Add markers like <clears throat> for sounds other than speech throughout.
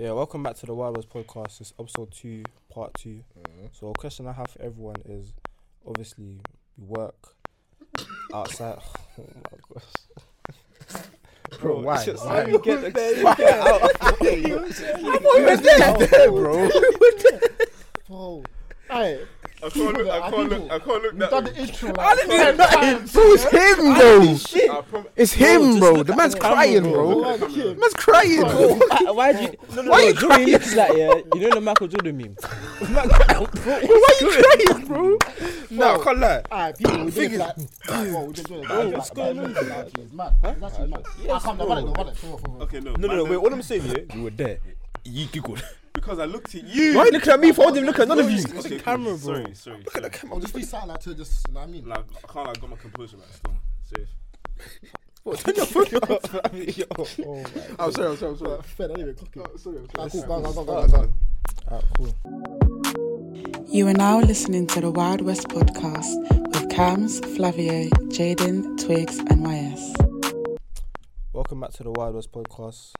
Yeah, welcome back to the Wild West podcast. It's episode two, part 2 Mm-hmm. So, a question I have for everyone is obviously, we work outside. Oh my gosh. Bro, why? it's just Why? how you get the Get out. I thought you were there, there, bro. Bro, hey, I can't look. I can't look. I can't look you that done way. the intro. Like, I didn't do five nothing. times, it's him, though. I It's him, bro. The man's crying, bro. bro. Like, kid. man's crying, bro. Why, why'd you? <laughs> No, no, Why no. you do you know what looks like? Yeah, you know the Michael Jordan meme. Why you crying, bro? No, I can't lie. Alright, people, we Thing did like, bro, we did do it. Bro, what's going on? It's mad. It's actually mad. I can't run it, run it. Come on, come. Okay, no. No, no, man, no. Wait, what I'm saying, yeah, you were there. You giggled. Because I looked at you. Why are you looking at me? If I wasn't looking at none of you. Okay, the camera, bro. Sorry, sorry. Look at the camera. I'll just be sat like to just, you know what I mean? Like, I can't. like got my composure back still. Safe. <laughs> What, Turn your phone <laughs> off. Oh, my <laughs> I'm sorry, I'm sorry, I'm sorry. God. Fed, I didn't even cook it. Oh, sorry, I'm sorry. cool. Alright, cool. You are now listening to the Wild West podcast with Cams, Flavio, Jaden, Twigs, and YS. Welcome back to the Wild West podcast.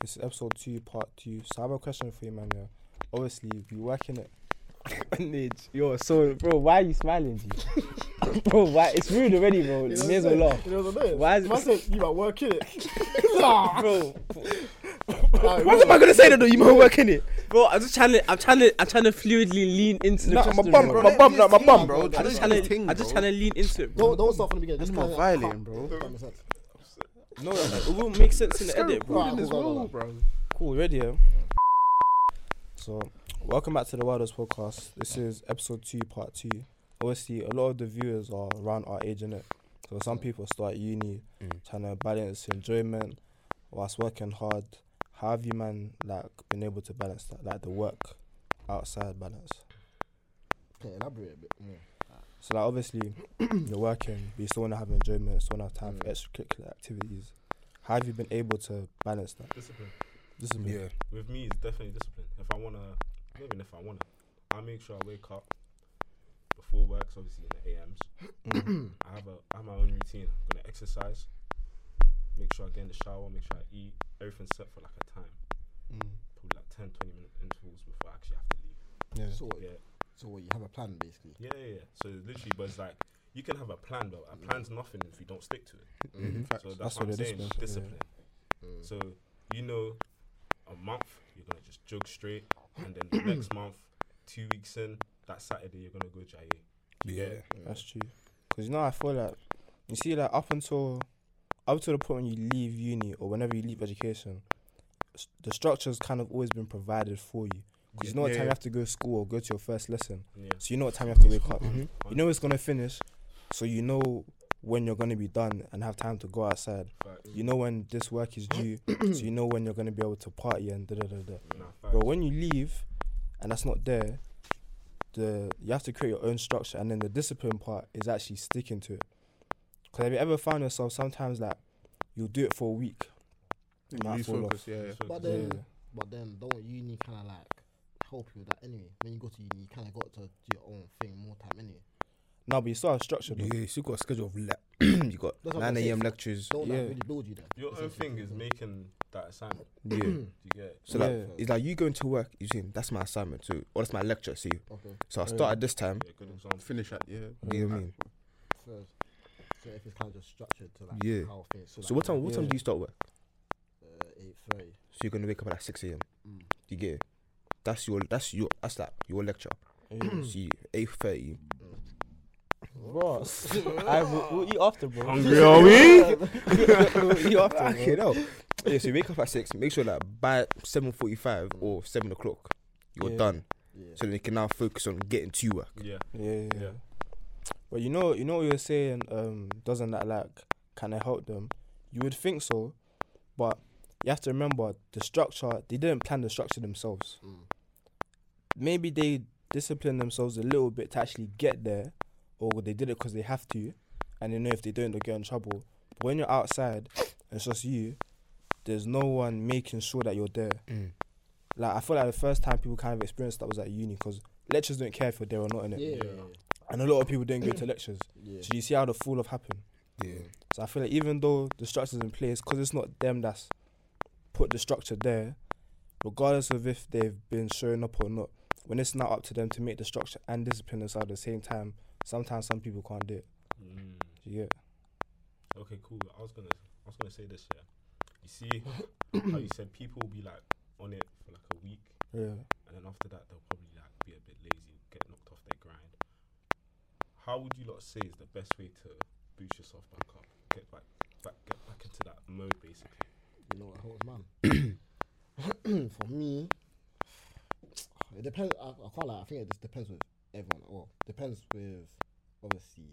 This is episode two, part two. So, I have a question for you, man. Yeah. Obviously, we work in it. <coughs> Nidge, yo, so bro, why are you smiling, G? <coughs> bro, why? It's rude already, bro. You know May as well laugh. You know what I'm saying? Why is it- Man said, you might work in <laughs> ah. it. Nah. Bro, Alright, What am I gonna say to you? Man, working it. bro, I'm just trying to, I'm trying to, I'm trying to fluidly lean into the Nah, question, my bum, bro. my bum, nah, my bum, bro. I'm just trying to, I'm just trying to lean into it, Don't, bro. don't start from the beginning. That's Just more kinda- violent, <laughs> bro. That makes sense. No, it won't make sense in the edit, bro. Alright, cool, go, go, go. bro. Cool, ready? Yeah? So, welcome back to the Wild West podcast. This is episode two, part two. Obviously, a lot of the viewers are around our age, innit? So, some people start uni Mm. trying to balance enjoyment whilst working hard. How have you, man, like, been able to balance that? Like, the work outside balance? Okay, elaborate a bit more. So, like, obviously, <clears throat> you're working, but you still want to have enjoyment, still want to have time for Mm. extracurricular activities. How have you been able to balance that? Discipline. This is Yeah. With me, it's definitely discipline. If I wanna, not even if I wanna, I make sure I wake up before work. So obviously in the AMs. Mm. <clears throat> I have a, I have my own routine. I'm gonna exercise. Make sure I get in the shower. Make sure I eat. Everything's set for like a time. Mm. Probably like 10, 20 minute intervals before I actually have to leave. Yeah. So, Yeah. So what, you have a plan basically. Yeah, yeah, yeah. So literally, but it's like you can have a plan, but a plan's nothing if you don't stick to it. Mhm. So that's, That's what what I'm it is, saying. man. Discipline. Mm. So you know, a month you're gonna just jog straight, and then the <coughs> next month, two weeks in, that Saturday you're gonna go jaye. Yeah. That's true. Cause you know, I feel like you see, like up until up to the point when you leave uni or whenever you leave education, s- the structure's kind of always been provided for you. Cause you know what Yeah, time you have to go to school or go to your first lesson. Yeah. So you know what time you have to wake up. Mhm. You know it's gonna finish, so you know when you're gonna be done and have time to go outside. Facts. You know when this work is due, <coughs> so you know when you're gonna be able to party and da da da da. Nah, Bro, when you leave and that's not there, the you have to create your own structure, and then the discipline part is actually sticking to it. Because have you ever found yourself sometimes like you'll do it for a week, you might fall focus, off. yeah, yeah. So- But Yeah. then, but then, don't uni kind of like help you with that anyway? When you go to uni, you kind of got to do your own thing more time anyway. No, but you still have structure. Though. Yeah, you still got a schedule of le- <clears throat> you got That's what 9 I'm saying. a.m. lectures. Don't Yeah. like really build you there. your own thing is making that assignment. <clears throat> Yeah. Do you get it? So like, Yeah. it's like you going to work. You see, that's my assignment too, or that's my lecture. See, Okay, so I Yeah. start at this time. Yeah, good example. Finish at yeah. You know what I mean? so, so if it's kind of just structured to like Yeah. how things. So, So like, what time? What time Yeah. do you start work? Uh, eight thirty. So you're gonna wake up at like 6 a.m. Mm. You get it? That's your. That's your. That's like your lecture. Yeah. See, 8:30. Bro, <laughs> I will we'll eat after, bro. Hungry are we? <laughs> we'll eat after, bro. Okay, no. Yeah, so you wake up at six. Make sure that by 7:45 or 7 o'clock, you're Yeah. done. Yeah. So then you can now focus on getting to work. Yeah. yeah, yeah, yeah. Yeah. But you know, you know what you were saying. Um, doesn't that like kind of help them? You would think so, but you have to remember the structure. They didn't plan the structure themselves. Mm. maybe they discipline themselves a little bit to actually get there, or they did it because they have to, and they know if they don't, they'll get in trouble. But when you're outside, it's just you. There's no one making sure that you're there. Mm. Like I feel like the first time people kind of experienced that was at uni because lectures don't care if you're there or not in it, Yeah. and a lot of people don't go to lectures. Yeah. So you see how the fall off happened. Yeah. So I feel like even though the structure's in place, because it's not them that's put the structure there, regardless of if they've been showing up or not, when it's not up to them to make the structure and discipline themselves at the same time, sometimes some people can't do it. Mm. Get? Okay, cool. I was gonna, I was gonna say this. Yeah, you see <coughs> how you said people will be like on it for like a week, Yeah. and then after that they'll probably like be a bit lazy, get knocked off their grind. How would you lot say is the best way to boost yourself back up, get back, back, get back into that mode, basically? You know holds man. <clears throat> For me, it depends. I, I can't lie. I think it just depends with everyone. Well, depends with obviously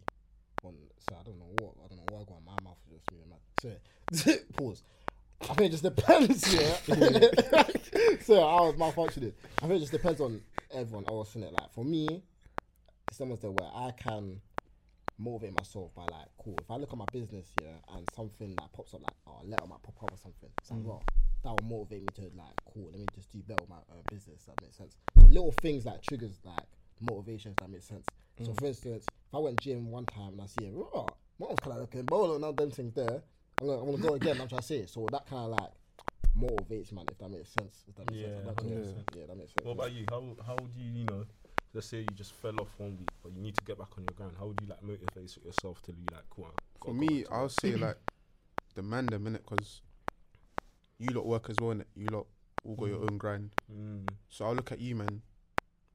on. So I don't know what I don't know what I got my mouth is just. So <laughs> pause. I think it just depends. <laughs> Yeah. <laughs> so I was malfunctioning. I think it just depends on everyone else in it. Like for me, it's almost there where I can motivate myself by like, cool. If I look at my business, yeah, and something that pops up, like, oh, a letter might pop up or something. It's like, well, that will motivate me to like, cool. Let me just do better with my uh, business. That makes sense. Little things like triggers, like motivations. That makes sense. So, for instance, if I went gym one time and I see it, oh, mom's kind of looking bold and all them things there. I'm gonna, I'm gonna go again. I'm trying to say it. So that kind of like motivates, man. If that makes sense. If that makes Yeah, sense. That makes yeah. sense. Yeah, that makes sense. What about you? How how would you, you know, let's say you just fell off one week, but you need to get back on your grind. How would you like motivate yourself to be like, cool? For me, I'll say like the man them minute because you lot work as well, innit? You lot all got your own grind. Mm. So I'll look at you, man.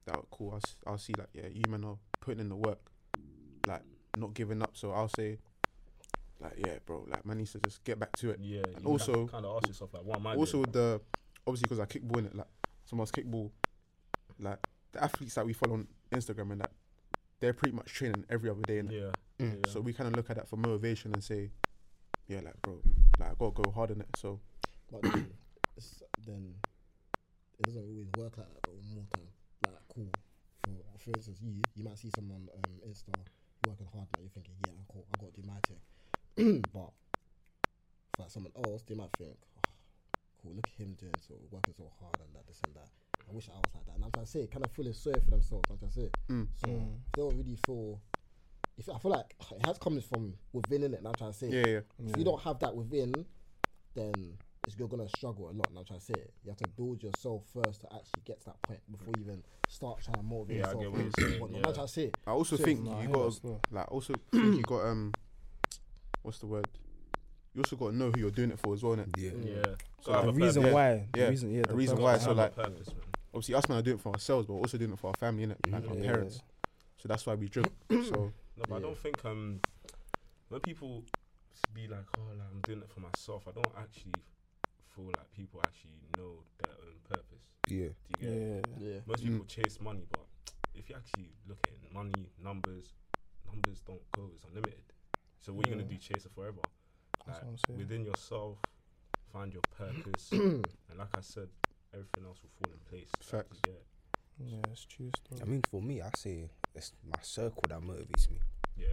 That cool. I'll, s- I'll see like yeah, you man are putting in the work, like not giving up. So I'll say, like yeah, bro, like man needs to just get back to it. Yeah. And you also- kind of ask yourself like, what am I Also doing? the obviously because I kickball in it, like someone's kickball, like the athletes that we follow on Instagram and that they're pretty much training every other day. innit? Yeah. Mm. yeah. So we kind of look at that for motivation and say, yeah, like bro, like I gotta go hard in it. So But then, then it doesn't always work like that though. More time, like cool. For for instance, you you might see someone um Insta working hard, like you're thinking, yeah, cool, I got to do my thing. <clears throat> but for like someone else, they might think, oh, cool, look at him doing so working so hard and that this and that. I wish I was like that. And I'm trying to say, kind of feeling sorry for themselves. I'm trying to say, mm, so Mm. they don't really feel. If I feel like it has come from within it, and I'm trying to say, yeah, yeah, if you don't have that within, then it's, you're gonna struggle a lot. And I'm trying to say. You have to build yourself first to actually get to that point before you even start trying to motivate Yeah, I yourself. get what you're saying, yeah. I'm trying to say. I also So- think you hear got that still. like also think you got um, what's the word? You also got to know who you're doing it for as well, innit? Yeah. Yeah. So The reason purpose. Yeah. why, the Yeah. reason, yeah, The the reason why, Gotta so like- purpose, man. Obviously, us man are doing it for ourselves, but we're also doing it for our family, innit? Like our parents. So that's why we drink. <coughs> so No, but I don't think um when people be like, oh, like, I'm doing it for myself. I don't actually feel like people actually know their own purpose. Yeah. Do you get? it? Yeah, Yeah. Most Mm. people chase money, but if you actually look at it, money, numbers, numbers don't go. It's unlimited. So what are you gonna do? Chase it forever? that's Like, what I'm saying. within yourself, find your purpose, <coughs> and like I said, everything else will fall in place. Like, Facts. Yeah. Yeah, it's true. Still. I mean, for me, I say it's my circle that motivates me. Yeah.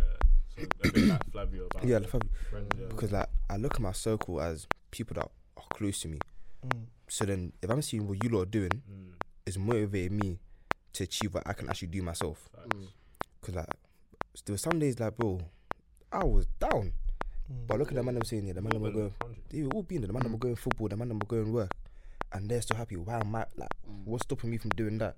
So a bit like Flavio about Yeah, the the friends, yeah. because like I look at my circle as people that are close to me. Mm. So then, if I'm seeing what you lot are doing, Mm, it's motivating me to achieve what I can actually do myself. facts. Mm. Cause like there were some days like, bro, I was down. Mm. But look at the man I'm saying here. The man that were More than going, they were all being there. The man that were going football. The man that were going work, and they're still happy. Why am I like? Mm. What's stopping me from doing that?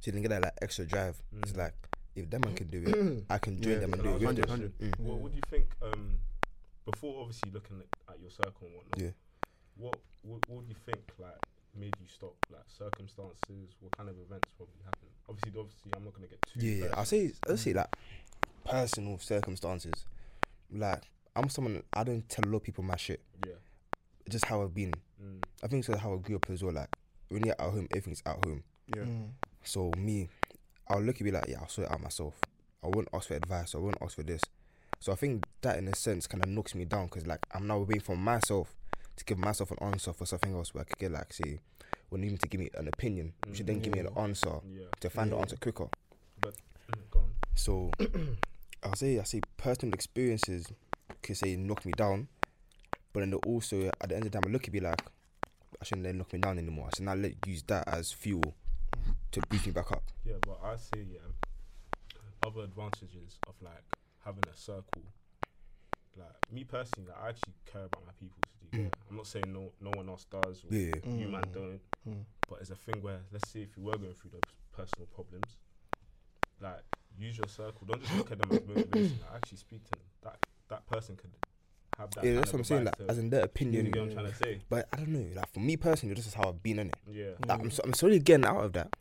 So you didn't get that like extra drive. It's Mm. like if them man can do it, <clears throat> I can join Yeah, them and no, do it. with 100, them. 100. Mm. What would you think? Um, before obviously looking at, at your circle and whatnot. Yeah. What, what what do you think like made you stop? Like circumstances. What kind of events probably happened? Obviously, obviously, I'm not gonna get too. Yeah, yeah. I'll say I'll say like personal circumstances. Like I'm someone I don't tell a lot of people my shit. Yeah. Just how I've been. Mm. I think it's how I grew up as well. Like when you're at home, everything's at home. yeah, Mm. So me, I'll look at me like, yeah, I'll sort it out myself. I won't ask for advice. I won't ask for this. So I think that in a sense kind of knocks me down because like I'm now waiting for myself to give myself an answer for something else where I could get like say, well, even to give me an opinion, you should then give me an answer Yeah. to find the Yeah. answer quicker. <clears throat> Go on. So <clears throat> I'll say I say personal experiences could say knock me down, but then they also at the end of the time I look at me like I shouldn't let it knock me down anymore. I should now let use that as fuel to boost me back up. Yeah, but I say yeah. Other advantages of like having a circle. Like me personally, like, I actually care about my people to do. Yeah, I'm not saying no no one else does. Or Yeah. You man Mm. don't. Mm. But it's a thing where let's say if you were going through those personal problems, like use your circle. Don't just look at them as motivation. like, actually speak to them. That that person could have that. Yeah, that's what I'm saying. vibe Like, as in their you opinion. what I'm trying to say. But I don't know. Like for me personally, this is how I've been in it. Yeah. Like, I'm, so, I'm slowly getting out of that.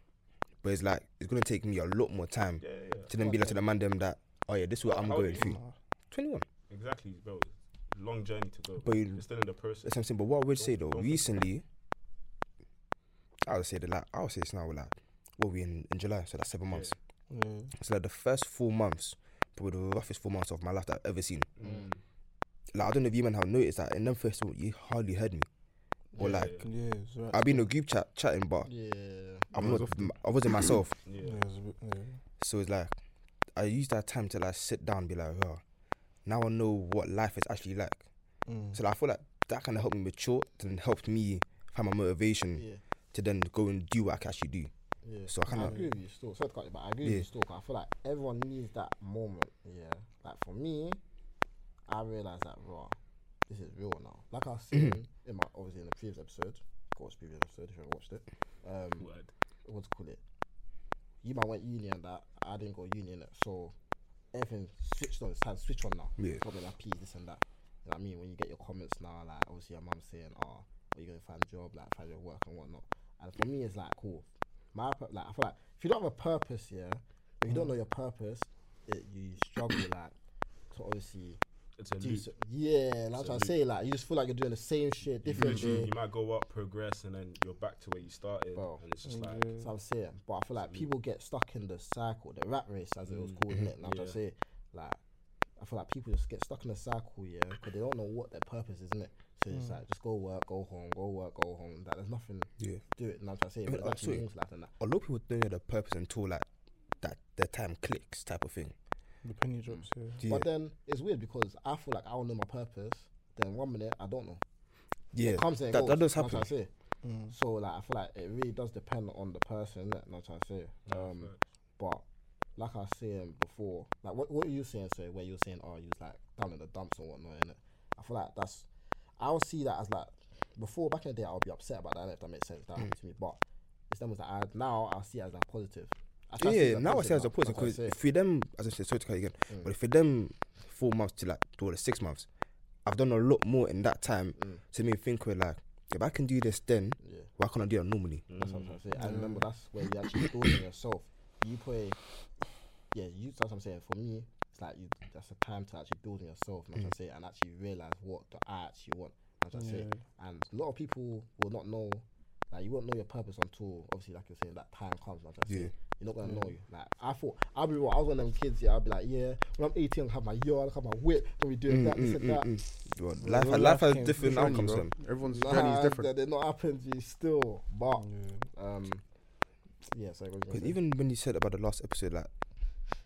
But it's like it's gonna take me a lot more time Yeah, yeah. to then be like to the man them that. Oh yeah, this is what I'm How going do through. 21. Exactly, bro. Long journey to go. But you- You're still in the process. That's what I'm saying. But what I would say Don't- though, don't recently, I would say that like I would say it's now like what we in in July, so that's seven months. Yeah. It's like the first four months, probably the roughest four months of my life that I've ever seen. Mm. Like I don't know if you man have noticed that in them first four, you hardly heard me. Or Yeah, like Yeah, right. I've been in a group chat chatting, but Yeah. I'm not. I wasn't myself. Yeah. <clears throat> Yeah, it's a bit, yeah. So it's like I used that time to like sit down, and be like, oh, now I know what life is actually like. Mm. So like, I feel like that kind of helped me mature, and helped me find my motivation Yeah. to then go and do what I can actually do. Yeah. So I I kinda- agree with you still. Sorry to cut you, but I agree with Yeah. you still. 'cause I feel like everyone needs that moment. Yeah. Like for me, I realized that raw, this is real now. Like I <clears throat> said in my obviously in the previous episode, of course previous episode if you haven't watched it. Um, Word. what's call it? You might went uni and that. I didn't go uni in it, so everything switched on. It's time to switch on now. Yeah. Got me my this and that. You know what I mean? When you get your comments now, like obviously your mum saying, "Oh, are you gonna find a job? Like find your work and whatnot." And for me, it's like cool. My like I feel like if you don't have a purpose, yeah, if you don't know your purpose, it, you struggle like to obviously It's a loop. So, yeah, like I'm It's a trying to say, like you just feel like you're doing the same shit, You, different literally- you might go up, progress, and then you're back to where you started, Bro. and it's just Yeah. like That's what I'm saying. But I feel like Absolutely. people get stuck in the cycle, the rat race, as it was Mm, called, innit? And I'm yeah. trying to say, like, I feel like people just get stuck in the cycle, yeah, because they don't know what their purpose is, innit? So it's Mm. like, just go work, go home, go work, go home. That there's nothing Yeah. do it. And I'm trying to say, I mean, but there's actually also- more to life than that. A lot of people don't know the purpose until like that their time clicks type of thing. The penny drops. Yeah. Yeah. But then it's weird because I feel like I don't know my purpose. Then one minute I don't know. yeah. It comes and it that- goes, that does you know what I'm happen. say. Mm. So like I feel like it really does depend on the person. Innit? And I'm trying to say. Um, But like I was saying before, like what what are you saying, so where you're saying, oh, you was like down in the dumps and whatnot, innit? I feel like that's I would see that as like before back in the day I would be upset about that if that makes sense. That happened to me. But it's them was like I, now I see it as like positive. I try to see it Yeah, now I say as a now, positive that's what I because if we them, as I said, sorry to cut you again, Mm. but if we them four months to like to the six months, I've done a lot more in that time Mm. to me think we're like, if I can do this then, Yeah. why can't I do it normally? That's what I'm Mm. trying to say. I remember that's where you actually building yourself. You play, yeah. You that's what I'm saying. For me, it's like you. That's the time to actually building yourself. And I'm trying to say, and actually realize what the I actually want. I'm trying to say, and a lot of people will not know. Like you won't know your purpose until obviously, like you're saying, that time comes. Trying to Yeah. say, you're not gonna Yeah. know you. Like I thought, I'll be real. I was one of them kids. Yeah, I'll be like, yeah. When I'm 18, I'll have my yard, I'll have my whip, I'll be doing Mm, that, this mm, and mm, that. mm. Well, Real life, life life has different outcomes. bro. Then. Everyone's Nah, journey is different. That did not happen to you still, but Yeah. um, yeah. So Because even when you said about the last episode, like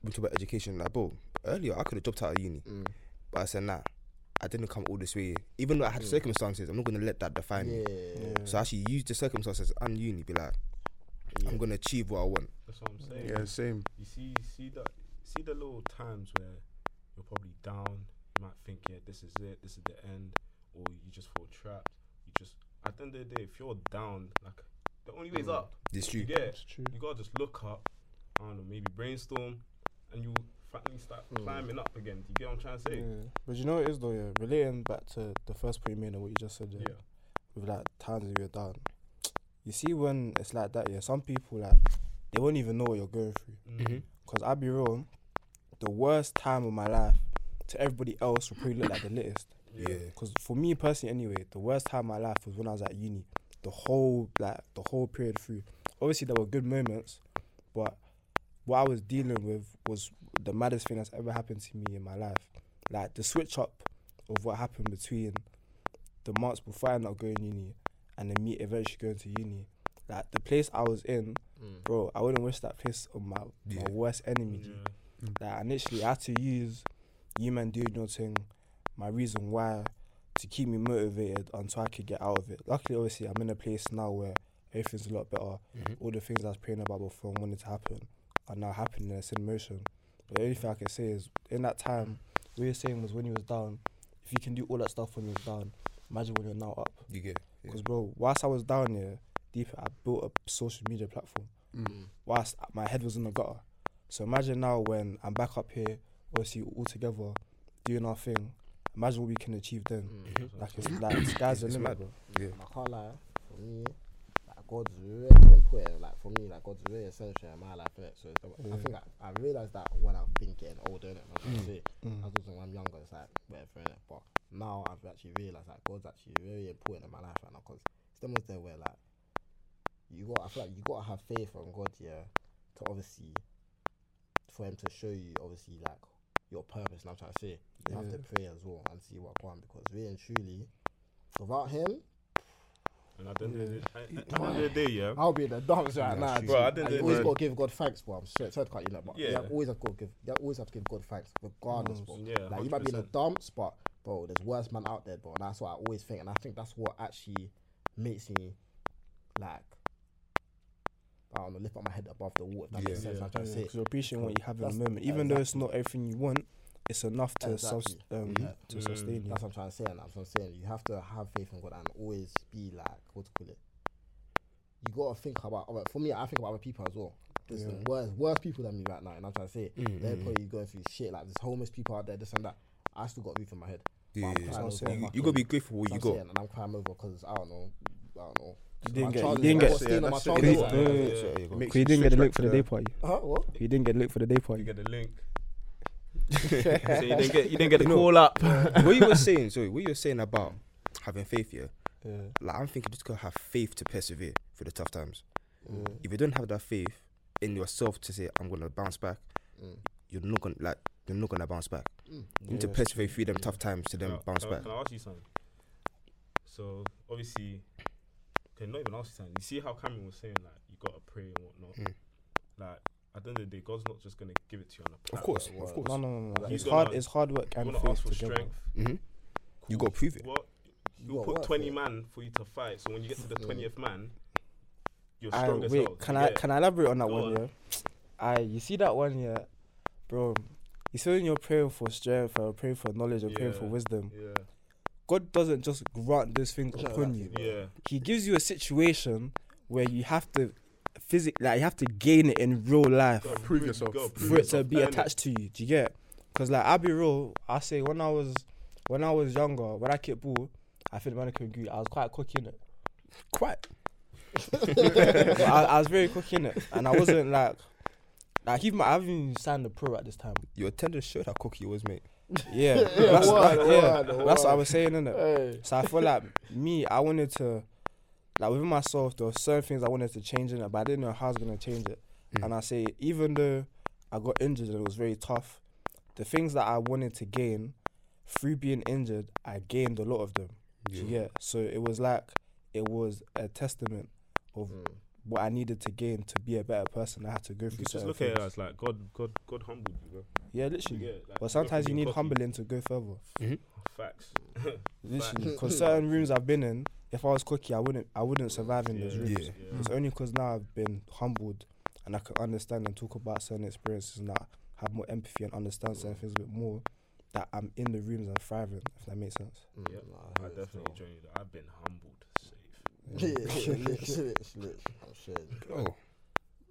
we talk about education, like bro, earlier I could have dropped out of uni, mm, but I said nah, I didn't come all this way. Even though I had Mm. circumstances, I'm not gonna let that define yeah, me. Yeah. So I actually use the circumstances and uni, be like, yeah. I'm gonna achieve what I want. That's what I'm saying. Yeah, same. You see, see the see the little times where you're probably down. You might think, yeah, this is it, this is the end, or you just feel trapped. You just at the end of the day, if you're down, like the only way is Mm. up. This You true. get it. It's true. You gotta just look up. I don't know, maybe brainstorm, and you finally start Mm. climbing up again. Do you get what I'm trying to say? Yeah. But you know what it is though, yeah. Relating back to the first point you made and what you just said, yeah. Yeah. With like times that you're down. You see when it's like that, yeah. Some people like they won't even know what you're going through. Mhm. Cause I'll be real, the worst time of my life to everybody else will probably look like the latest. Yeah. Because for me personally, anyway, the worst time of my life was when I was at uni. The whole like the whole period through. Obviously, there were good moments, but what I was dealing with was the maddest thing that's ever happened to me in my life. Like the switch up of what happened between the months before I not going uni and then me eventually going to uni. Like the place I was in, Mm. bro, I wouldn't wish that place on my, Yeah. my worst enemy. G. Yeah. Like I literally had to use you man doing your thing, my reason why to keep me motivated until I could get out of it. Luckily, obviously, I'm in a place now where everything's a lot better. Mhm. All the things I was praying about before and wanted to happen are now happening and it's in motion. But the only thing I can say is in that time, what you're saying was when you was down, if you can do all that stuff when you was down, Imagine when you're now up. You get. Yeah. Because bro, whilst I was down here, deep, I built a social media platform. Mm. Whilst my head was in the gutter. So imagine now when I'm back up here, obviously all together, doing our thing. Imagine what we can achieve then. Mm. Like it's like <coughs> sky's the limit, bro. Yeah. I can't lie, for me, like God's really important. Like for me, like God's really essential in my life. Innit? So it's the- I think I, I realized that when I've been getting older. Innit? I'm trying to say, Mm. I was when I'm younger, it's like whatever. Innit? But now I've actually realized that God's actually very important in my life right now because it's the most there where like you got. I feel like you got to have faith on God, yeah, to obviously for Him to show you obviously like your purpose. And I'm trying to say you have to pray as well and see what going because really and truly, without Him. And at the end of the- at- at the end of the day, yeah. I'll be in the dumps right Yeah, now. Bro, I and didn't you always got to give God thanks, bro. I'm straight, sorry to cut you, know, but yeah, Yeah. you always have got to give, you always have to give God thanks, regardless, bro. Yeah, Like you might be in the 100%. dumps, but bro, there's worse man out there, bro. And that's what I always think, and I think that's what actually makes me like. I don't know, lift up my head above the water. If that makes Yeah. sense. I'm trying to say. Because you're appreciating what you have in the moment, even though it's not everything you want. It's enough to self, Exactly. um, Yeah. to Mm. sustain you. That's what I'm trying to say, and that's what I'm saying. You have to have faith in God and always be like, what to call it. You gotta think about. Alright, for me, I think about other people as well. There's Yeah. worse, worse people than me right now, and I'm trying to say Mm, they're mm, probably going through shit like there's homeless people out there, this and that. I still got a roof in my head. Yeah, I'm yeah, crying so over you- You, gotta be grateful for what you got. saying, and I'm crying over because I don't know, I don't know. You didn't get, you child- didn't I get, got stain on my that's it. door. Please, Like, Yeah, yeah, It you didn't get a switch link for the day party. Huh? What? You didn't get a link for the day party. You get the link. <laughs> so you didn't get you didn't get the You know- call up. <laughs> what you were saying, sorry, what you were saying about having faith, yeah. Yeah. Like I'm thinking, just gotta have faith to persevere through the tough times. Mm, If you don't have that faith in yourself to say I'm gonna bounce back, mm, you're not gonna like you're not gonna bounce back. mm. You Yeah, need to persevere true. through them tough times to then Can bounce can I- back. Can I ask you something? So obviously, okay, not even ask you something. You see how Cameron was saying like you gotta pray and whatnot. Mm. Like at the end of the day, God's not just gonna give it to you on a platter. Of course, of course. No, no, no, no. He's It's hard. gonna- It's hard work You and wanna ask faith for together. strength. hmm You cool. gotta prove it. What? You You gotta put work twenty for it. man for you to fight. So when you get to the Mm. twentieth man, you're Aye, strong as wait, hell. can You I get it? can I elaborate on that Go one? on. Yeah. I you see that one, yeah, bro. You see when you're praying for strength or praying for knowledge or praying for Yeah. wisdom, Yeah, God doesn't just grant this thing Yeah, upon you. yeah. He gives you a situation where you have to physically, like you have to gain it in real life Gotta Prove yourself. gotta prove for it to yourself, be attached to you. Do you get? Because like I'll be real. I say when I was when I was younger, when I kicked ball, I think man can agree. I was quite cocky in it. Quite. <laughs> I, I was very cocky in it, and I wasn't like like even I haven't even signed the pro at this time. Your attendance showed how cocky you was, mate. Yeah, <laughs> Yeah, that's, word, that- yeah, word, that's what I was saying, innit? Hey. So I feel like me, I wanted to, like within myself, there were certain things I wanted to change in it, but I didn't know how I was gonna change it. Mm. And I say, even though I got injured and it was very tough, the things that I wanted to gain through being injured, I gained a lot of them. Yeah. you? So it was like it was a testament of Mm. What I needed to gain to be a better person. I had to go You through can just certain look at it things. as like God, God, God humbled you, bro. Yeah, literally. get it? Like, But sometimes you need cocky. humbling to go further. Facts. <laughs> Literally, because certain rooms I've been in, if I was cocky, I wouldn't, I wouldn't survive in those rooms. Yeah. yeah. It's only because now I've been humbled and I can understand and talk about certain experiences and I have more empathy and understand certain things a bit more. That I'm in the rooms and thriving, if that makes sense. Mm, Yep, nah, I definitely still. join you. I've been humbled. <laughs> I'm sure. <laughs> Oh,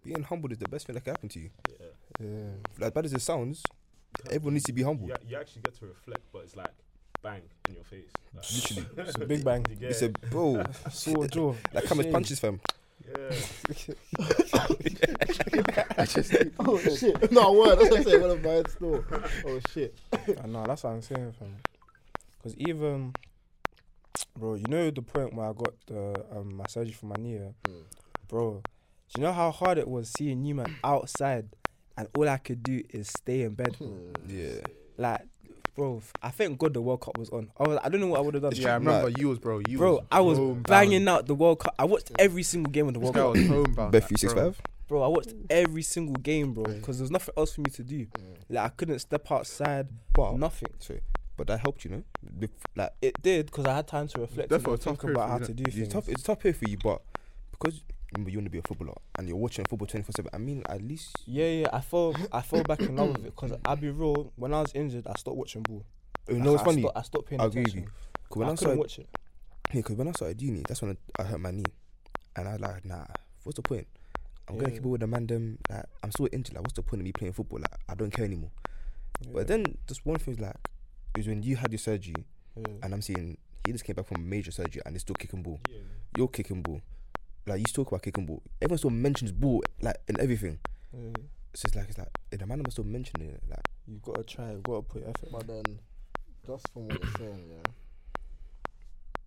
being humbled is the best thing that can happen to you. Yeah. Yeah. As bad as it sounds, everyone needs to be humble. You, you actually get to reflect, but it's like bang in your face. Like, Literally. <laughs> It's a big bang. It's a it? bro. Sword jaw. Like come as Shame. punches, fam. Yeah. Oh shit! No word. That's what I'm saying. One of my head still. Oh shit. I know, that's what I'm saying, fam. Because even, bro, you know the point where I got the um, my surgery for my knee, yeah? Mm. bro. Do you know how hard it was seeing you man outside, and all I could do is stay in bed, bro? Hmm. Yeah. Like, bro, I thank God the World Cup was on. I was, I don't know what I would have done. Yeah, I remember you was bro. You bro, was I was homebound. banging out the World Cup. I watched every single game of the This World guy Cup, was homebound. Bet like, six bro. five. bro. I watched every single game, bro, because there was nothing else for me to do. Mm. Like, I couldn't step outside, But nothing. sorry, but that helped you, know. Like It did because I had time to reflect and a tough think about how to do it's tough. It's tough here for you, but because remember you want to be a footballer and you're watching football twenty four seven. I mean, at least Yeah, yeah. I fell, I fell back in love with it because I'll be real. When I was injured, I stopped watching ball. Oh, you know I, it's funny. I stopped, I stopped paying I agree with attention. you. 'Cause when I I started, watch it. because when I started uni, that's when I, I hurt my knee, and I was like, nah, what's the point? I'm gonna keep it with the man. Them like I'm still into like, what's the point of me playing football? Like I don't care anymore. But then just one thing is like, is when you had your surgery, Yeah. and I'm seeing he just came back from major surgery and he's still kicking ball. Yeah. You're kicking ball. Like you still talk about kicking ball. Everyone still mentions ball like in everything. Yeah. So it's like it's like the man must still mentioning it. Like You've got to try. You've got to put effort. But then, just from what you're saying, yeah,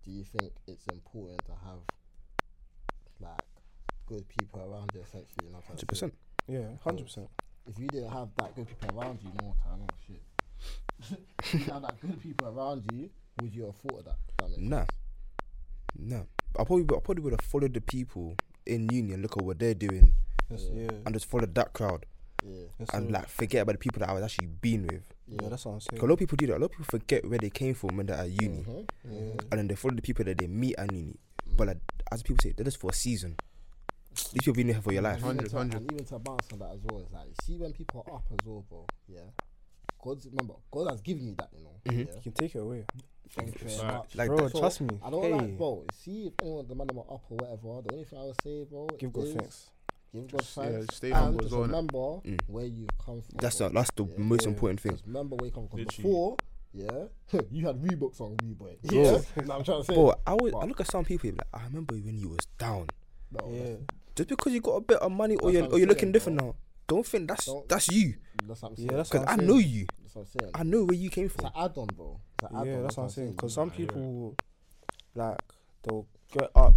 do you think it's important to have like good people around you? Essentially, you know, type Hundred percent. Yeah, hundred percent. If you didn't have that good people around you, more time, oh shit. If you didn't have that good people around you, would you have thought of that? that makes Nah. sense? No, I probably I probably would have followed the people in union, look at what they're doing Yes, Yeah. yeah. and just followed that crowd Yeah, Yes, and like forget about the people that I was actually been with. yeah, yeah, that's what I'm saying. a lot of people do that. A lot of people forget where they came from when they're at uni, Mhm, Yeah. and then they follow the people that they meet at uni. But like as people say, they're just for a season. These people been here for your life. And even 100, to- 100. And even to bounce on that as well, it's like you see when people are up as well, bro. Yeah, God's remember God has given you that, you know. Mhm. Yeah, You can take it away. thank you very Facts. much. Like bro, So, trust me. I don't hey, like, bro. See if anyone the man them are up or whatever. The only thing I would say, bro, give God is thanks. Give God Just, yeah, stay and humble as just well. remember Mm. where you've come from. That's bro. the that's the Yeah. most Yeah. important thing. Just remember where you come from. Literally. Before, yeah, <laughs> you had Reeboks on Reeboy. Bro. Yeah, <laughs> no, I'm trying to say. Bro, I would I look at some people like I remember when you was down. no, Yeah. Just because you got a bit of money or That's you're or you're looking different now, don't think that's Don't- that's you. that's what I'm Yeah, saying. that's Because what I I'm know saying. you. That's what I'm saying. I know where you came It's from. an add-on, bro. It's an add-on. Yeah, that's what I'm saying. Because some I hear it. people, like, they'll get up,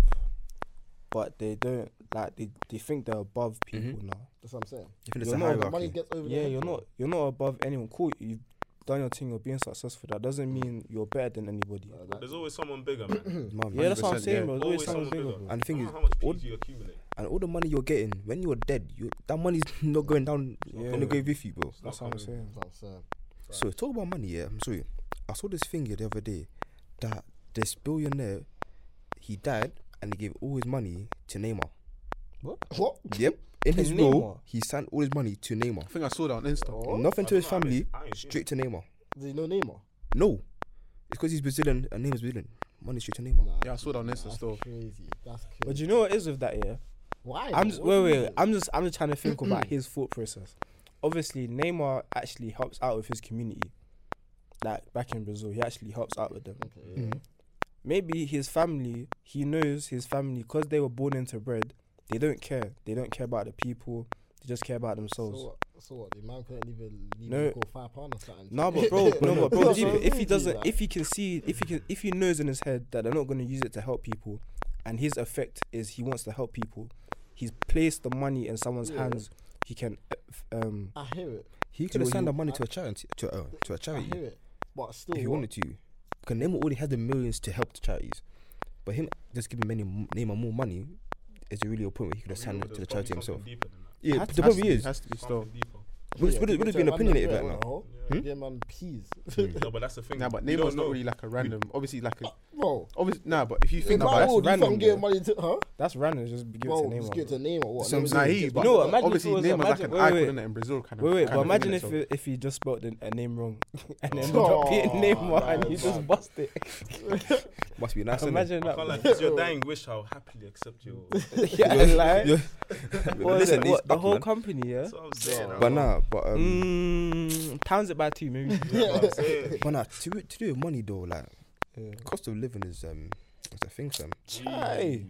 but they don't, like, they, they think they're above people Mhm. now. That's what I'm saying. You think it's You're a not- The money hierarchy. gets over. Yeah, head, you're bro. not, you're not above anyone. Cool, you've done your thing, you're being successful. That doesn't mean you're better than anybody. There's always someone bigger, man. <clears throat> Man, Yeah, that's what I'm 100%, saying, yeah. bro. There's always always someone someone bigger, bigger. bro. And the thing I is, don't know how much all- peas you accumulate. And all the money you're getting when you're dead, you that money's <laughs> not going down Yeah. in the grave with you, bro. That's what I'm saying. That's what I'm saying. So talk about money, yeah. I'm sorry. I saw this thing here the other day that this billionaire he died and he gave all his money to Neymar. What? What? Yep. In To his Neymar? will, he sent all his money to Neymar. I think I saw that on Insta. Oh, Nothing to his don't I family, I straight to Neymar. does he know Neymar? No. It's because he's Brazilian and Neymar's Brazilian. Money straight to Neymar. Nah, Yeah, I saw that on Insta that's still. crazy. That's crazy. But you know what is with that, yeah? Why? I'm just, What wait, wait. I'm just, I'm just trying to think about <clears throat> his thought process. Obviously, Neymar actually helps out with his community. Like back in Brazil, he actually helps out with them. Okay, yeah. Mhm. Maybe his family, he knows his family because they were born into bread. They don't care. They don't care about the people. They just care about So themselves. what? So what? The man couldn't even a leave No. a five pound or something. <laughs> No, but bro, no, but bro, That's deep, if he doesn't, if he can see, if he can, if he knows in his head that they're not going to use it to help people, and his effect is he wants to help people, he's placed the money in someone's Yeah. hands. He can, uh, um, I hear it. He Do could have sent the money I- to a charity to uh, to a I charity hear it. But still, if he what? wanted to. Because Neymar already had the millions to help the charities, but him just giving many Neymar more money is really a point where he could have sent it to the charity himself. something deeper than that. Yeah, Has the problem is, has to be still. Deeper. Would Yeah, would would it have to been a opinionated random right now. ho. Hmm? Yeah. Yeah, man, peas. <laughs> Mm. No, but that's the thing. Nah, but We Neymar's don't really like a random. Obviously, like a ah, Bro, obviously. Nah, but if you think about it, world, you random, can't give money to, huh? that's random. Just give it Bro, to just give it to Neymar. Neymar. What? Some- Neymar Nah, he. But No, imagine obviously, if it was- Neymar's like an wait, icon wait. in it in Brazil, kind of. Wait, wait, but imagine thing, if so- if he just spelled a, a name wrong <laughs> and ended Oh, up being Neymar and that he just bust it. <laughs> Must be nice. innit? Imagine I that. can't like, it's your dying wish. I'll happily accept your. yeah, like, Yeah. what is Listen, it? he's What, the whole company, yeah. That's what I'm saying. But But I'm- but um, Mm, times it by two, maybe. <laughs> That's what I'm saying. but nah, to to do with money though, like Yeah. cost of living is um, it's a thing, fam. Chai.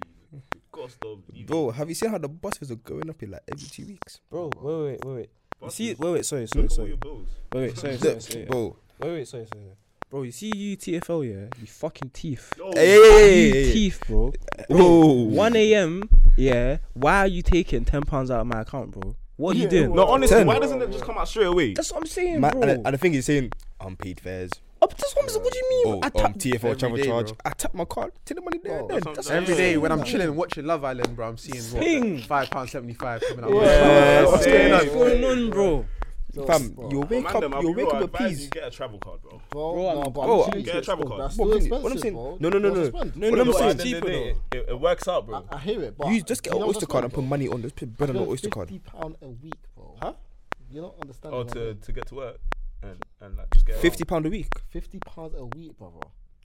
Cost of living. Bro, have you seen how the bus fares are going up in like every two weeks? Bro, wait, wait, wait, wait. You see, wait, wait, sorry, sorry, Look sorry. Wait, wait, sorry, sorry, sorry. bro. Wait, wait, sorry, sorry. Bro, you see you TFL, yeah? You fucking teeth. Yo, You Hey, teeth, bro. oh, 1 a.m., yeah? Why are you taking 10 pounds out of my account, bro? What are you doing? No, honestly, Ten. why doesn't it just come out straight away? That's what I'm saying, Man, bro. and, and the thing is saying unpaid fares. oh, that's what I'm saying. What do you mean? Oh, I um, tap- TFL every travel day, charge. bro. I tap my card, take the money there. Bro, and then. That's That's what I'm Every saying. day when I'm chilling watching Love Island, bro, I'm seeing what Ping. five pound seventy five coming out. Yeah, what's same. going on? What's going on, bro? So, Fam, bro, you wake Man, up, them, I'll you wake up I with advise peas. you get a travel card, bro. Bro, Bro, no, I'm- but bro, I'm get a travel bro. card. That's What still can what I'm saying- bro. no, no, no, What's no. expensive? No, What no, I'm saying- it's At the end cheaper of the day, though. It, it works out, bro. I, I hear it, but You just get an Oyster card and put money on. Just put bread on the Oyster card. Fifty pound a week, bro. Huh? You don't understand. Oh, to, to get to work and, and like just get. Fifty pound a week. fifty pounds a week, brother.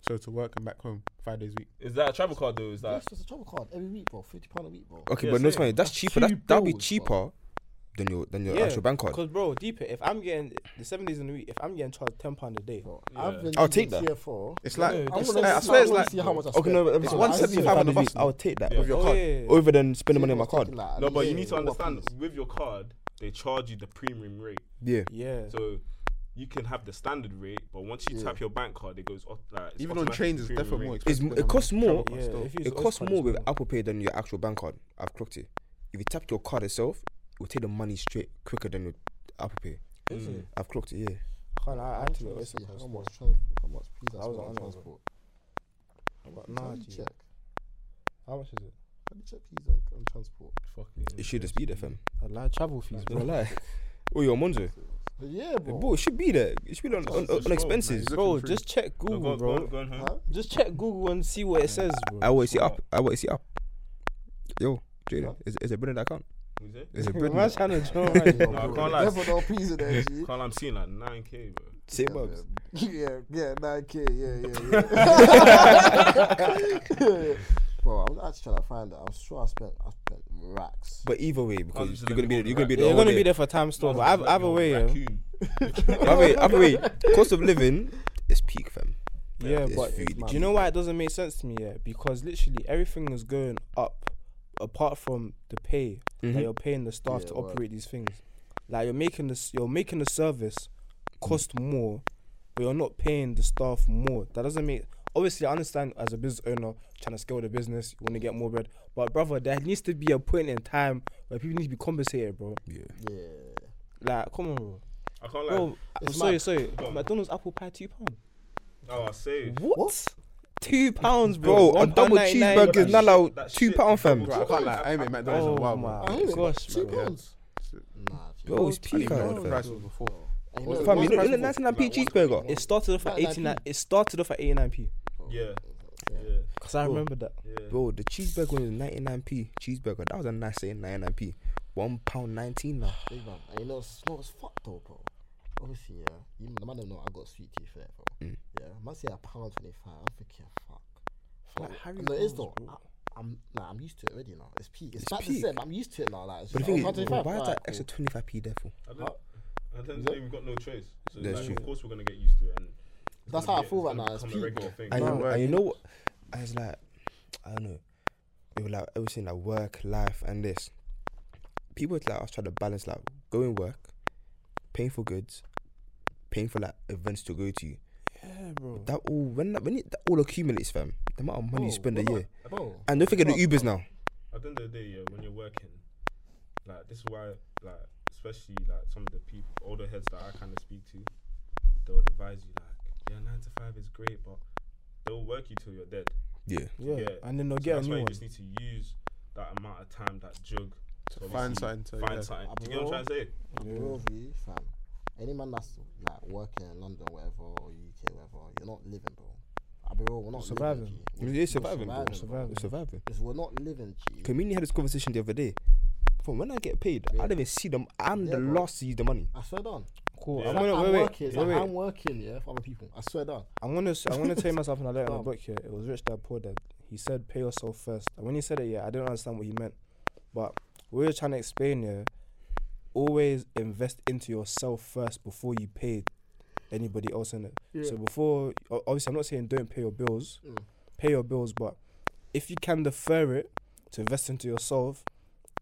So to work and back home five days a week. Is that a travel card though? Is that Yes, it's a travel card every week, bro. Fifty pound a week, bro. Okay, Yeah, but no, it's same. funny. That's That's cheaper. That that'll be cheaper bro. Than your than your Yeah, actual bank card. Because bro, deep it. If I'm getting the seven days in a week, if I'm getting charged ten pound a day, Yeah. I've been I'll take that. TFO. It's like No, I'm that's- gonna I see- swear it's wanna like- see how much I Okay, spent. no, if Bro, it's I one see seventy how five on much the I week, spent. I'll take that Yeah. with your Oh, card yeah, yeah. over than spending money on my card. like, no? But you need to understand with your card, they charge you the premium rate. Yeah, yeah. So you can have the standard rate, but once you Yeah. tap your bank card, it goes off. Like, it's Even on automatic trains, it's premium definitely rate. more it's, expensive. it than costs more. card Yeah, still. if you use It Oz costs card, more it's with more. Apple Pay than your actual bank card. I've clocked it. If you tap your card itself, it will take the money straight quicker than with Apple Pay. Is Mm. it? I've clocked it. Yeah. I can't. I, I had to trying get to Oyster see Card how much trans- how much pizza I was on on it, bro. transport. But Can nah, check? How much is it? Can you check pizza on, on transport? Fucking It should just be there, fam. A live travel fees, Bro, bro. <laughs> lie. Oh, you're Monzo. Yeah, bro. Bro, it should be there. It should be on, on, on, on expenses. He's Bro, just check No, Google, go, bro. Go, on, go. Huh? Just check Google and see what it says, bro. I always see up. I always see up. Yo, Jaden, is, is it British account? Who's it? Is it Man, British? trying to <laughs> draw, Yeah, man. Nah, I bro. <laughs> can't lie. Never no peas in there, G. Carl, I'm seeing like 9k, bro. Same Yeah, bugs. <laughs> Yeah, yeah, 9k, yeah, yeah, yeah. Bro, I was actually trying to find it. I was sure I spent, I spent racks. But either way, because you're gonna be you're gonna be back. the You're whole gonna day. be there for time store, but either, either way, yeah. Either way, either way, cost of living is peak, fam. Yeah, It's but food. do you know why it doesn't make sense to me? Yeah, because literally everything is going up, apart from the pay Mhm. that you're paying the staff Yeah, to word. operate these things. Like you're making this, you're making the service cost more, but you're not paying the staff more. That doesn't make. Obviously, I understand as a business owner trying to scale the business, you want to get more bread. But brother, there needs to be a point in time where people need to be compensated, bro. Yeah. Yeah. Like, come on, bro. I can't lie. Bro, I'm sorry, sorry. McDonald's apple pie two pound. Oh, I say. What? Two pounds, bro. Bro, a double pound 99. cheeseburger is now like That two shit, pound, fam. Bro, I can't lie. I ain't made McDonald's in a Oh while, bro. my I ain't gosh, two bro. pounds. Nah, G. Bro, it's I didn't peak even know what the price was before. And you know, Fam, you the know, you know, 99p Like cheeseburger. It started off at 89. It started off at 89p. Yeah, Yeah. yeah, Cause I Bro. remember that. yeah. Bro, the cheeseburger was 99p. Cheeseburger, that was a nice saying, 99p. One pound 19 now. Big man. And you know, it's, no, it's fucked though, bro. Obviously, yeah. You, the man don't know I got sweet teeth there, bro. Mm. Yeah. Man say a pound twenty-five. I'm thinking, fuck. Like Fuck. Harry no, it is not. I, I'm nah, I'm used to it already now. It's peak. It's, It's back peak. to same. I'm used to it now. Like, it's But the just, thing oh, is, why is that extra 25p there for? I don't, I don't Is think we've got no choice. So That's like, true. of course we're gonna get used to it. And That's how I feel right now, it's become a peak, regular bro. And, No, you, and you know what? I was like, I don't know. It was like everything like work, life, and this. People like us try to balance like going work, paying for goods, paying for like events to go to. Yeah, bro. That all when that, when it, that all accumulates, fam. The amount of money you Bro, spend a year, not- Bro. and don't forget the Ubers bro. now. At the end of the day, yeah, when you're working, like this is why, like especially like some of the people, older heads that I kind of speak to, they would advise you like, yeah, nine to five is great, but they'll work you till you're dead. Yeah, Yeah, Yeah. and then they'll So get a that's why new you just need to use that amount of time, that jug, to Find obviously something to find yeah. something. Do you get what I'm trying to say? I'll be real with you, fam. Any man that's like working in London, whatever, or UK, whatever, you're not living, bro. I'll be real, we're not Surviving. Living, G. You're We're- we're surviving, bro. Surviving. You're surviving. Because we're not living, G. Community had this conversation the other day. From when I get paid, Yeah. I don't even see them. I'm Yeah, the bro. last to use the money. I swear down. Cool. Yeah. I'm gonna I'm wait, wait, working. wait, like, wait. I'm working, yeah, for other people. I swear down. I'm gonna s- I'm gonna tell you myself and I learned in the <laughs> Come. book here. It was rich dad poor dad. He said pay yourself first. And when he said it, yeah, I didn't understand what he meant. But we were trying to explain here. Always invest into yourself first before you pay anybody else in it. So before, obviously, I'm not saying don't pay your bills. Mm. Pay your bills, but if you can defer it to invest into yourself,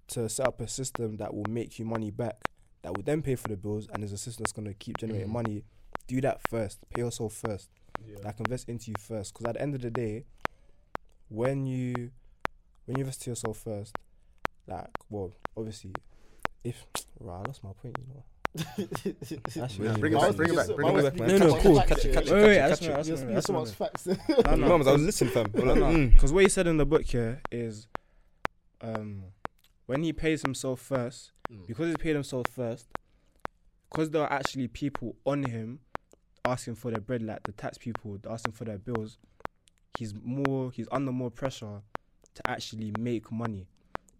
to set up a system that will make you money back, that will then pay for the bills, and is a system that's gonna keep generating Mhm. money. Do that first. Pay yourself first Yeah. like invest into you first because at the end of the day when you when you invest to yourself first like well obviously if <tsk> right, I lost my point you know Actually, Nah, no, bring it no, back, no, bring it back, Just- bring it man, back, was- man. No, no, just- cool. just- Catch it, just- catch it, Wait, wait, catch that's it, my- catch that's it. Just my- use that's so my- much facts. No, no. <laughs> Mom, I was listening, fam. I was No, like, no, mm. because what he said in the book here is, um, when he pays himself first, Mm. because he paid himself first, because there are actually people on him asking for their bread, like the tax people they're asking for their bills. He's more, he's under more pressure to actually make money.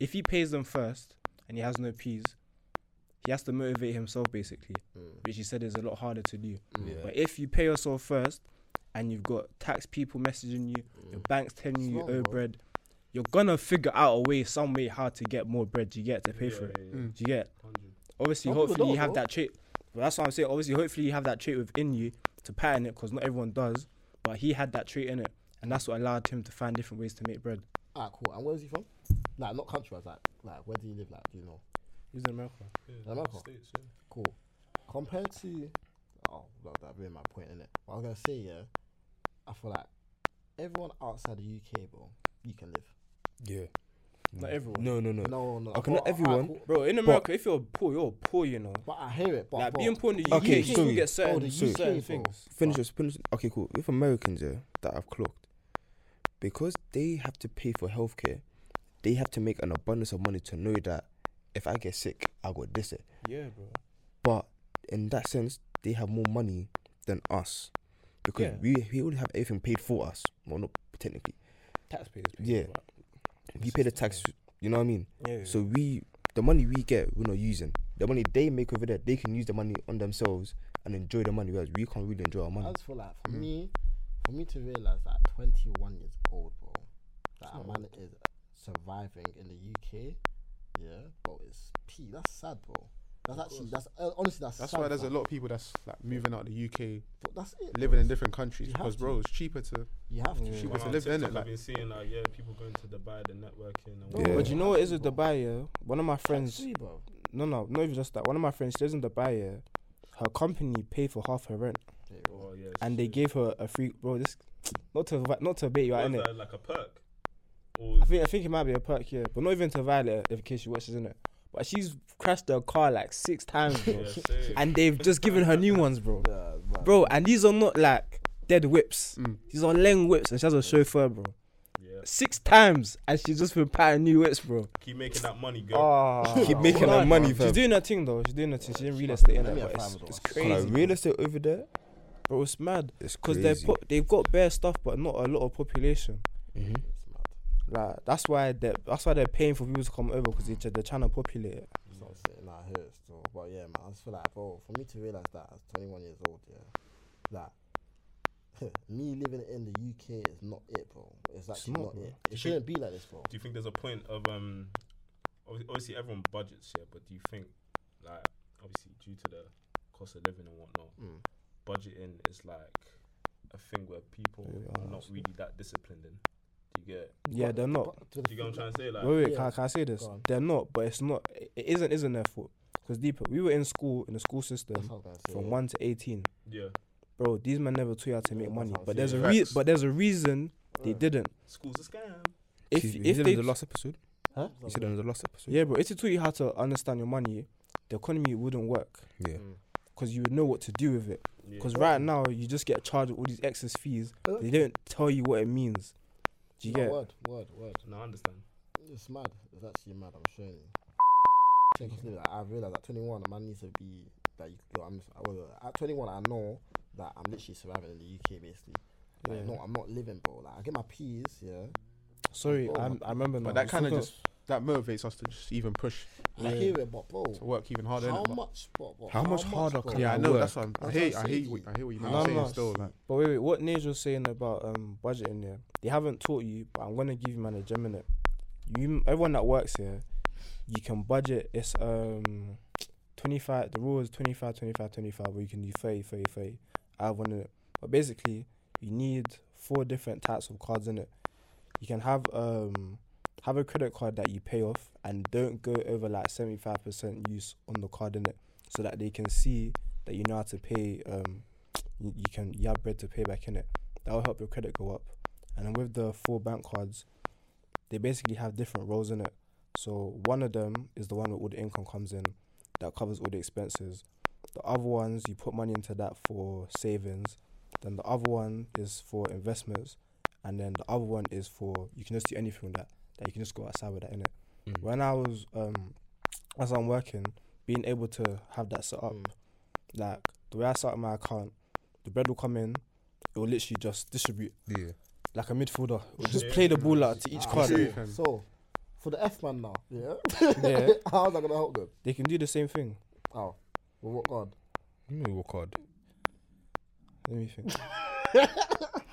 If he pays them first and he has no peas, he has to motivate himself basically, Mm. which he said is a lot harder to do. Mm. But if you pay yourself first and you've got tax people messaging you, your Mm. bank's telling you you owe bread, you're gonna figure out a way, some way, how to get more bread. You get to pay for it. Yeah, yeah, Mm. Do you get? 100. Obviously, Some people hopefully you have bro. that trait. But that's what I'm saying. Obviously, hopefully you have that trait within you to pattern it, because not everyone does. But he had that trait in it, and that's what allowed him to find different ways to make bread. Ah, cool. And where's he from? Like, not country wise, like, like, where do you live? Like, do you know? He's in America. Yeah, America. States, yeah. Cool. Compared to, oh, well, that really my point in it. What I was gonna say, yeah, I feel like everyone outside the UK, bro, you can live. Yeah. Not everyone. No, no, no. No, no. Okay, well, not everyone. alright, cool. Bro, in America, if you're poor, you're poor, you know. But I hear it. But, like but being poor in the UK, Okay, you sorry. get certain, Oh, the sorry. certain UK, things. Finish this. Finish. Okay, cool. If Americans, yeah, that I've clocked, because they have to pay for healthcare, they have to make an abundance of money to know that if I get sick, I got this. It. Yeah, bro. But in that sense, they have more money than us because Yeah. we we already have everything paid for us. Well, not technically. Taxpayers. pay Yeah. for that. We pay the tax. You know what I mean? Yeah. yeah. So we, the money we get, we're not using. The money they make over there, they can use the money on themselves and enjoy the money, whereas we can't really enjoy our I money. just feel like for Mm. me, for me to realize that 21 years old, bro, that a man is surviving in the UK, yeah, bro, it's p. That's sad, bro. That's actually that's uh, honestly that's That's sad, why there's a fam. lot of people that's like moving out of the UK, But that's it. living in different countries You have because to. bro, it's cheaper to. You have to. Yeah. Cheaper Well, to on live in TikTok, it. Like, I've been seeing like yeah, people going to Dubai, the networking and Bro, Yeah. But you know what is with Dubai, yeah? One of my friends, Tax-free, bro. no, no, not even just that. One of my friends, she lives in Dubai, yeah? Her company paid for half her rent, There you. Oh, yeah, and they shit. gave her a free, bro. This, not to vi- not to bait you out, What is innit? that, like a perk. Or I think I think it might be a perk here, but not even to violate her, in case she watches in it. But she's crashed her car like six times, bro. yeah, and they've just given her new ones, bro. Yeah. Bro, and these are not like dead whips. Mm. These are leng whips, and she has a chauffeur, bro. yeah, Six times, and she's just been patting new whips, bro. keep making that money, girl. Oh, Keep making that money, bro. She's doing her thing though. She's doing her thing. She's in real estate, Let innit? me But it's, it's crazy, Like, real estate over there, bro. It's mad it's because crazy. they're po- they've got bare stuff, but not a lot of population. Mhm. It's mad. Like that's why they are that's why they're paying for people to come over because they, they're trying to populate it. It's not sitting out here still. But yeah, man, I just feel like, bro, for me to realize that as 21 years old, yeah, that <laughs> me living in the UK is not it, bro. It's actually not, not, bro. it. It shouldn't be like this, bro. Do you think there's a point of um, obviously everyone budgets here, but do you think like obviously due to the cost of living and whatnot, Mm. budgeting is like a thing where people Yeah, are not really that disciplined in? Do you get? Yeah, they're not. but Do you get what I'm trying to say? Like, Wait, wait, Yeah. can, I- can I say this? Go on. They're not, but it's not. It isn't. Isn't their fault? Because deeper, we were in school in the school system what I was gonna say. from one to eighteen. yeah, Bro, these men never taught you how to make money. But I'm there's a re- Facts. but there's a reason they didn't. school's a scam. If Excuse me, you if said they in the last episode, Huh? you said in the last episode. yeah, bro, if they taught you how to understand your money, the economy wouldn't work Yeah. Mm. because you would know what to do with it. Yeah. Because right now you just get charged with all these excess fees. Uh, They don't tell you what it means. Do you no, get? word, word, word. No, I understand. It's mad. It's actually mad. I'm showing you. Think of it, like, I realized at 21, a man needs to be that you. Yo, I'm I was, uh, at 21. I know that I'm literally surviving in the UK, basically. Like, Yeah. no, I'm not living, bro. Like, I get my P's, yeah. Sorry, Bro, I'm, I remember now. but that I kind of just that motivates us to just even push I hear it, but bro, to work even harder. how innit? But- much, but, but How much harder bro? can Yeah, I I know. work? That's what I'm, I That's hear. what I I'm hear. saying. What, I hear what you No, mean. I'm saying no. still like. But wait, wait, what Nage was saying about um budgeting there, they haven't taught you, but I'm gonna give you man a gem in it. You, everyone that works here, you can budget. It's um 25. The rule is 25, 25, 25, where you can do 30, 30, 30. I have one in it. But basically, you need four different types of cards in it. You can have um have a credit card that you pay off and don't go over like 75% use on the card in it, so that they can see that you know how to pay um you, can you have bread to pay back in it. That will help your credit go up. And with the four bank cards, they basically have different roles in it. So one of them is the one where all the income comes in, that covers all the expenses. The other ones you put money into that for savings. Then the other one is for investments, and then the other one is for you can just do anything with that. That you can just go outside with that in it. Mm. When I was um as I'm working, being able to have that set up, Mm. like the way I set up my account, the bread will come in, it will literally just distribute Yeah. like a midfielder. It will just Yeah. play the ball out to each Ah, card. so, so, for the F man now, yeah. Yeah. <laughs> How's that gonna help them? They can do the same thing. Oh, well, what God? You know what card? Let me think. <laughs>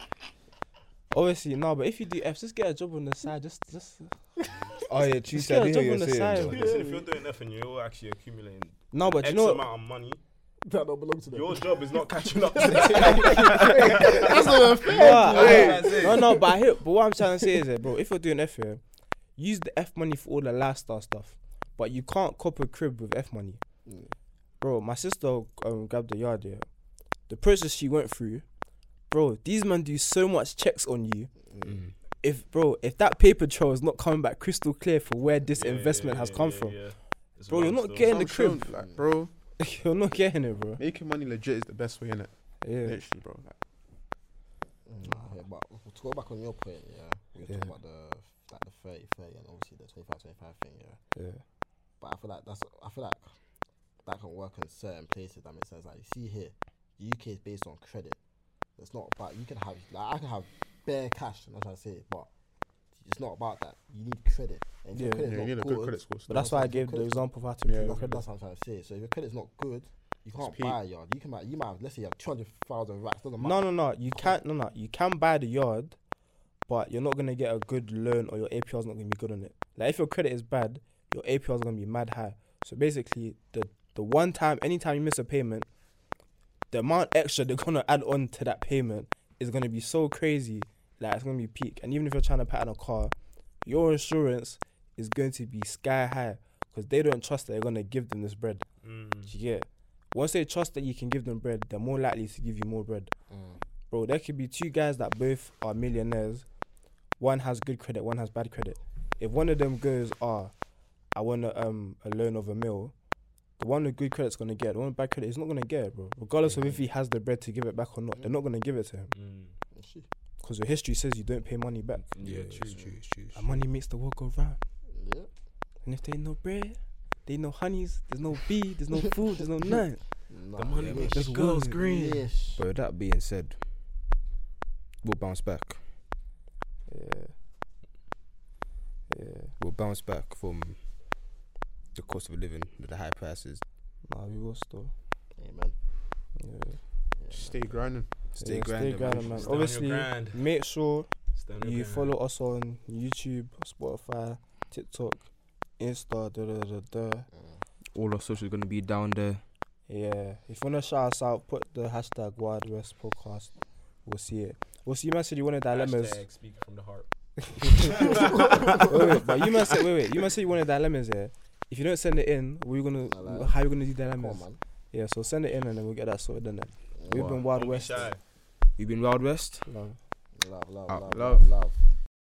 Obviously, no, but if you do F, just get a job on the side. Just, just. <laughs> Oh yeah, true. Just get a job on you're the saying, side. John. Listen, if you're doing F and you're actually accumulating No, but X you know, what? amount of money, that don't belong to them. your job is not catching up. to <laughs> That's not fair. no, Hey. no, no, but I hear, but what I'm trying to say is that, bro, if you're doing F here, use the F money for all the lifestyle stuff, but you can't cop a crib with F money, Mm. bro. My sister um, grabbed the yard here. The process she went through, bro. These men do so much checks on you. Mm. If bro, if that paper trail is not coming back crystal clear for where this Yeah, investment yeah, has yeah, come yeah, from, yeah. Bro, you're not still. getting the Some crib. shown, like, bro, <laughs> you're not getting it, bro. making money legit is the best way in it. Yeah, Literally, bro. Like, Mm, yeah, but to go back on your point, yeah, we were Yeah. talking about the like the 30, 30 and obviously the 25, 25 thing, yeah. yeah, But I feel like that's I feel like that can work in certain places. That makes sense. Like you see here, the UK is based on credit. It's not about you can have like I can have bare cash. and That's what I say, but it's not about that. You need credit. And if your Yeah. credit's yeah, not you need a good credit score. but that's why I gave the example of how to Yeah, improve That's, credit. that's what I'm trying to say. So if your credit's not good, you can't peak. buy a yard. You can buy. You might have. Let's say you have two hundred thousand racks. Doesn't matter. No, no, no. You can't. No, no. You can buy the yard, but you're not gonna get a good loan, or your APR is not gonna be good on it. Like if your credit is bad, your APR is gonna be mad high. So basically, the the one time, anytime you miss a payment, the amount extra they're gonna add on to that payment is gonna be so crazy. Like it's gonna be peak. And even if you're trying to pattern a car, your insurance is going to be sky high because they don't trust that you're gonna give them this bread. Mm. Do you get? it? Once they trust that you can give them bread, they're more likely to give you more bread. Mm. Bro, there could be two guys that both are millionaires. One has good credit, one has bad credit. If one of them goes, ah, I want a, um a loan of a mil, the one with good credit's gonna get. The one with bad credit, is not gonna get it, bro. Regardless of if he has the bread to give it back or not, they're not gonna give it to him Mm. Shit. because your history says you don't pay money back. Yeah, it's true. true, it's true. And money makes the world go round. Yeah. And if there ain't no bread, there ain't no honeys, there's no bee, there's no <laughs> food, there's no none. Nah, The money yeah, makes Just the girls green. Yes. But that being said, we'll bounce back. Yeah. Yeah. We'll bounce back from the cost of living with the high prices. Nah, we will still. Amen. Yeah. Stay grinding. Stay Yeah, grinding, stay grinding, man. man. Stay Obviously, grind. make sure Stay you grind. follow us on YouTube, Spotify, TikTok, Insta, da da da da. Mm. All our socials are gonna be down there. Yeah. If you wanna shout us out, put the hashtag Wild West Podcast. We'll see it. We'll see. You man said you wanted dilemmas. Hashtag speaking from the heart. <laughs> wait, wait, but you man said wait, wait. You must say you wanted dilemmas. Yeah. If you don't send it in, what you gonna? Like- how you gonna do Come dilemmas? on, man. Yeah. So send it in and then we'll get that sorted. Then we've been Wild Don't be West. shy. You've been Wild West. Love. Love, love, love, love. love, love.